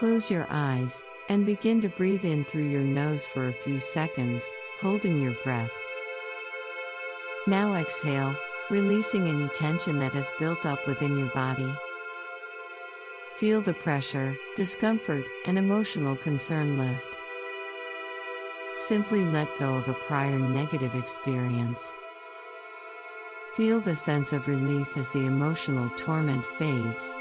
Close your eyes and begin to breathe in through your nose for a few seconds, holding your breath. Now exhale, releasing any tension that has built up within your body. Feel the pressure, discomfort, and emotional concern lift. Simply let go of a prior negative experience. Feel the sense of relief as the emotional torment fades.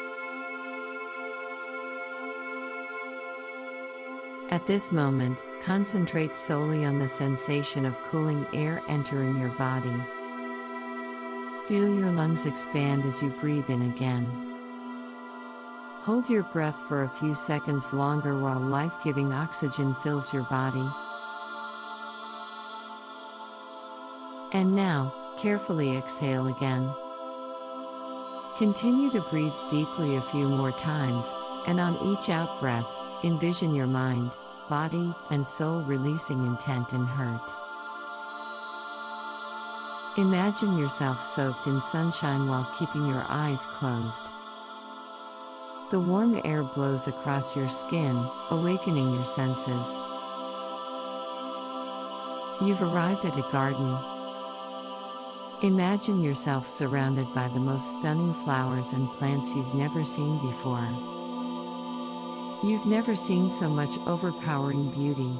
At this moment, concentrate solely on the sensation of cooling air entering your body. Feel your lungs expand as you breathe in again. Hold your breath for a few seconds longer while life giving oxygen fills your body. And now, carefully exhale again. Continue to breathe deeply a few more times, and on each out breath, envision your mind, body, and soul releasing intent and hurt. Imagine yourself soaked in sunshine while keeping your eyes closed. The warm air blows across your skin, awakening your senses. You've arrived at a garden. Imagine yourself surrounded by the most stunning flowers and plants you've never seen before. You've never seen so much overpowering beauty.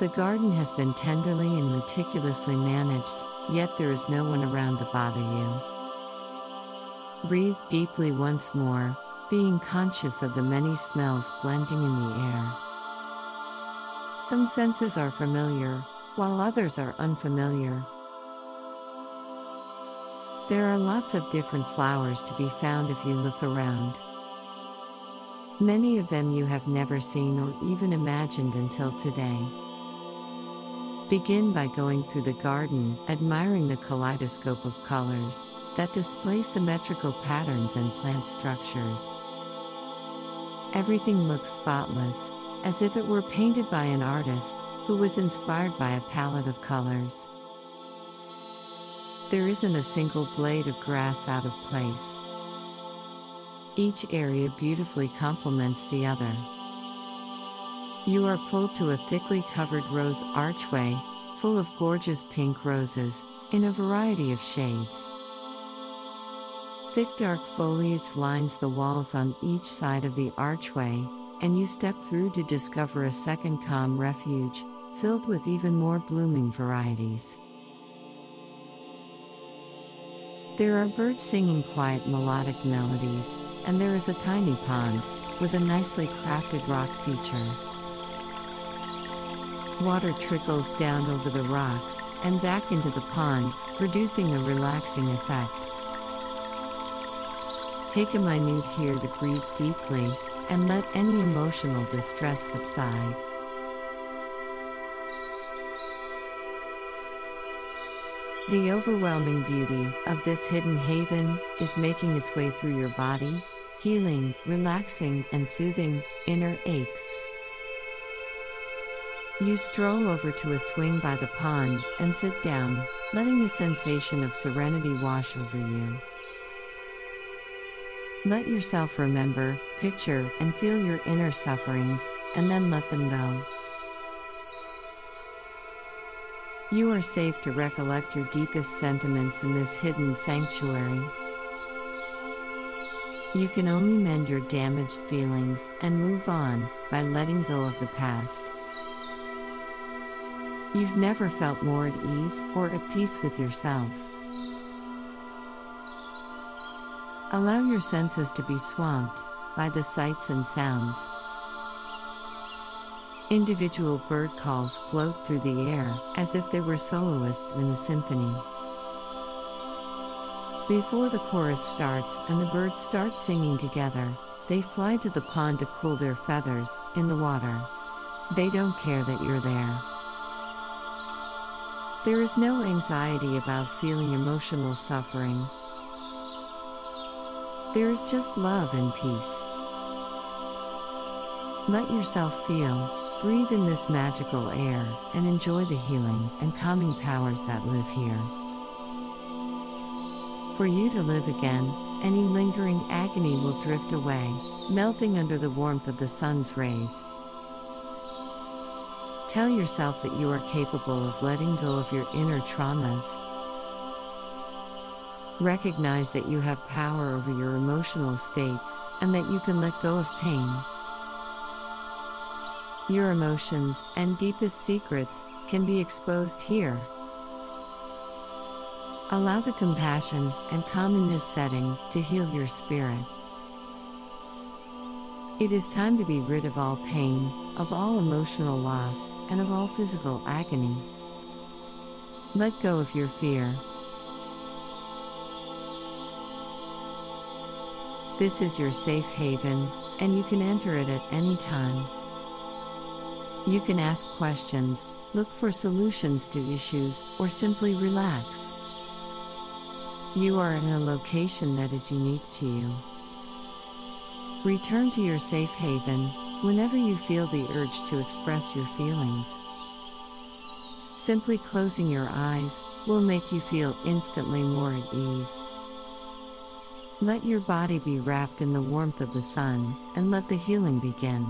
The garden has been tenderly and meticulously managed, yet there is no one around to bother you. Breathe deeply once more, being conscious of the many smells blending in the air. Some senses are familiar, while others are unfamiliar. There are lots of different flowers to be found if you look around. Many of them you have never seen or even imagined until today. Begin by going through the garden, admiring the kaleidoscope of colors that display symmetrical patterns and plant structures. Everything looks spotless, as if it were painted by an artist who was inspired by a palette of colors. There isn't a single blade of grass out of place. Each area beautifully complements the other. You are pulled to a thickly covered rose archway, full of gorgeous pink roses, in a variety of shades. Thick dark foliage lines the walls on each side of the archway, and you step through to discover a second calm refuge, filled with even more blooming varieties. There are birds singing quiet melodic melodies, and there is a tiny pond, with a nicely crafted rock feature. Water trickles down over the rocks and back into the pond, producing a relaxing effect. Take a minute here to breathe deeply and let any emotional distress subside. The overwhelming beauty of this hidden haven is making its way through your body, healing, relaxing, and soothing inner aches. You stroll over to a swing by the pond and sit down, letting a sensation of serenity wash over you. Let yourself remember, picture, and feel your inner sufferings, and then let them go. You are safe to recollect your deepest sentiments in this hidden sanctuary. You can only mend your damaged feelings and move on by letting go of the past. You've never felt more at ease or at peace with yourself. Allow your senses to be swamped by the sights and sounds. Individual bird calls float through the air, as if they were soloists in a symphony. Before the chorus starts and the birds start singing together, they fly to the pond to cool their feathers in the water. They don't care that you're there. There is no anxiety about feeling emotional suffering. There is just love and peace. Let yourself feel, Breathe in this magical air and enjoy the healing and calming powers that live here. For you to live again, any lingering agony will drift away, melting under the warmth of the sun's rays. Tell yourself that you are capable of letting go of your inner traumas. Recognize that you have power over your emotional states and that you can let go of pain. Your emotions and deepest secrets can be exposed here. Allow the compassion and calm in this setting to heal your spirit. It is time to be rid of all pain, of all emotional loss, and of all physical agony. Let go of your fear. This is your safe haven, and you can enter it at any time. You can ask questions, look for solutions to issues, or simply relax. You are in a location that is unique to you. Return to your safe haven whenever you feel the urge to express your feelings. Simply closing your eyes will make you feel instantly more at ease. Let your body be wrapped in the warmth of the sun and let the healing begin.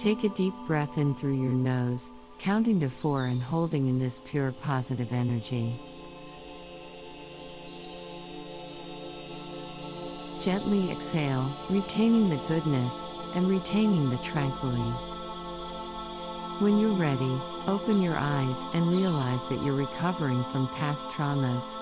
Take a deep breath in through your nose, counting to four and holding in this pure positive energy. Gently exhale, retaining the goodness and retaining the tranquility. When you're ready, open your eyes and realize that you're recovering from past traumas.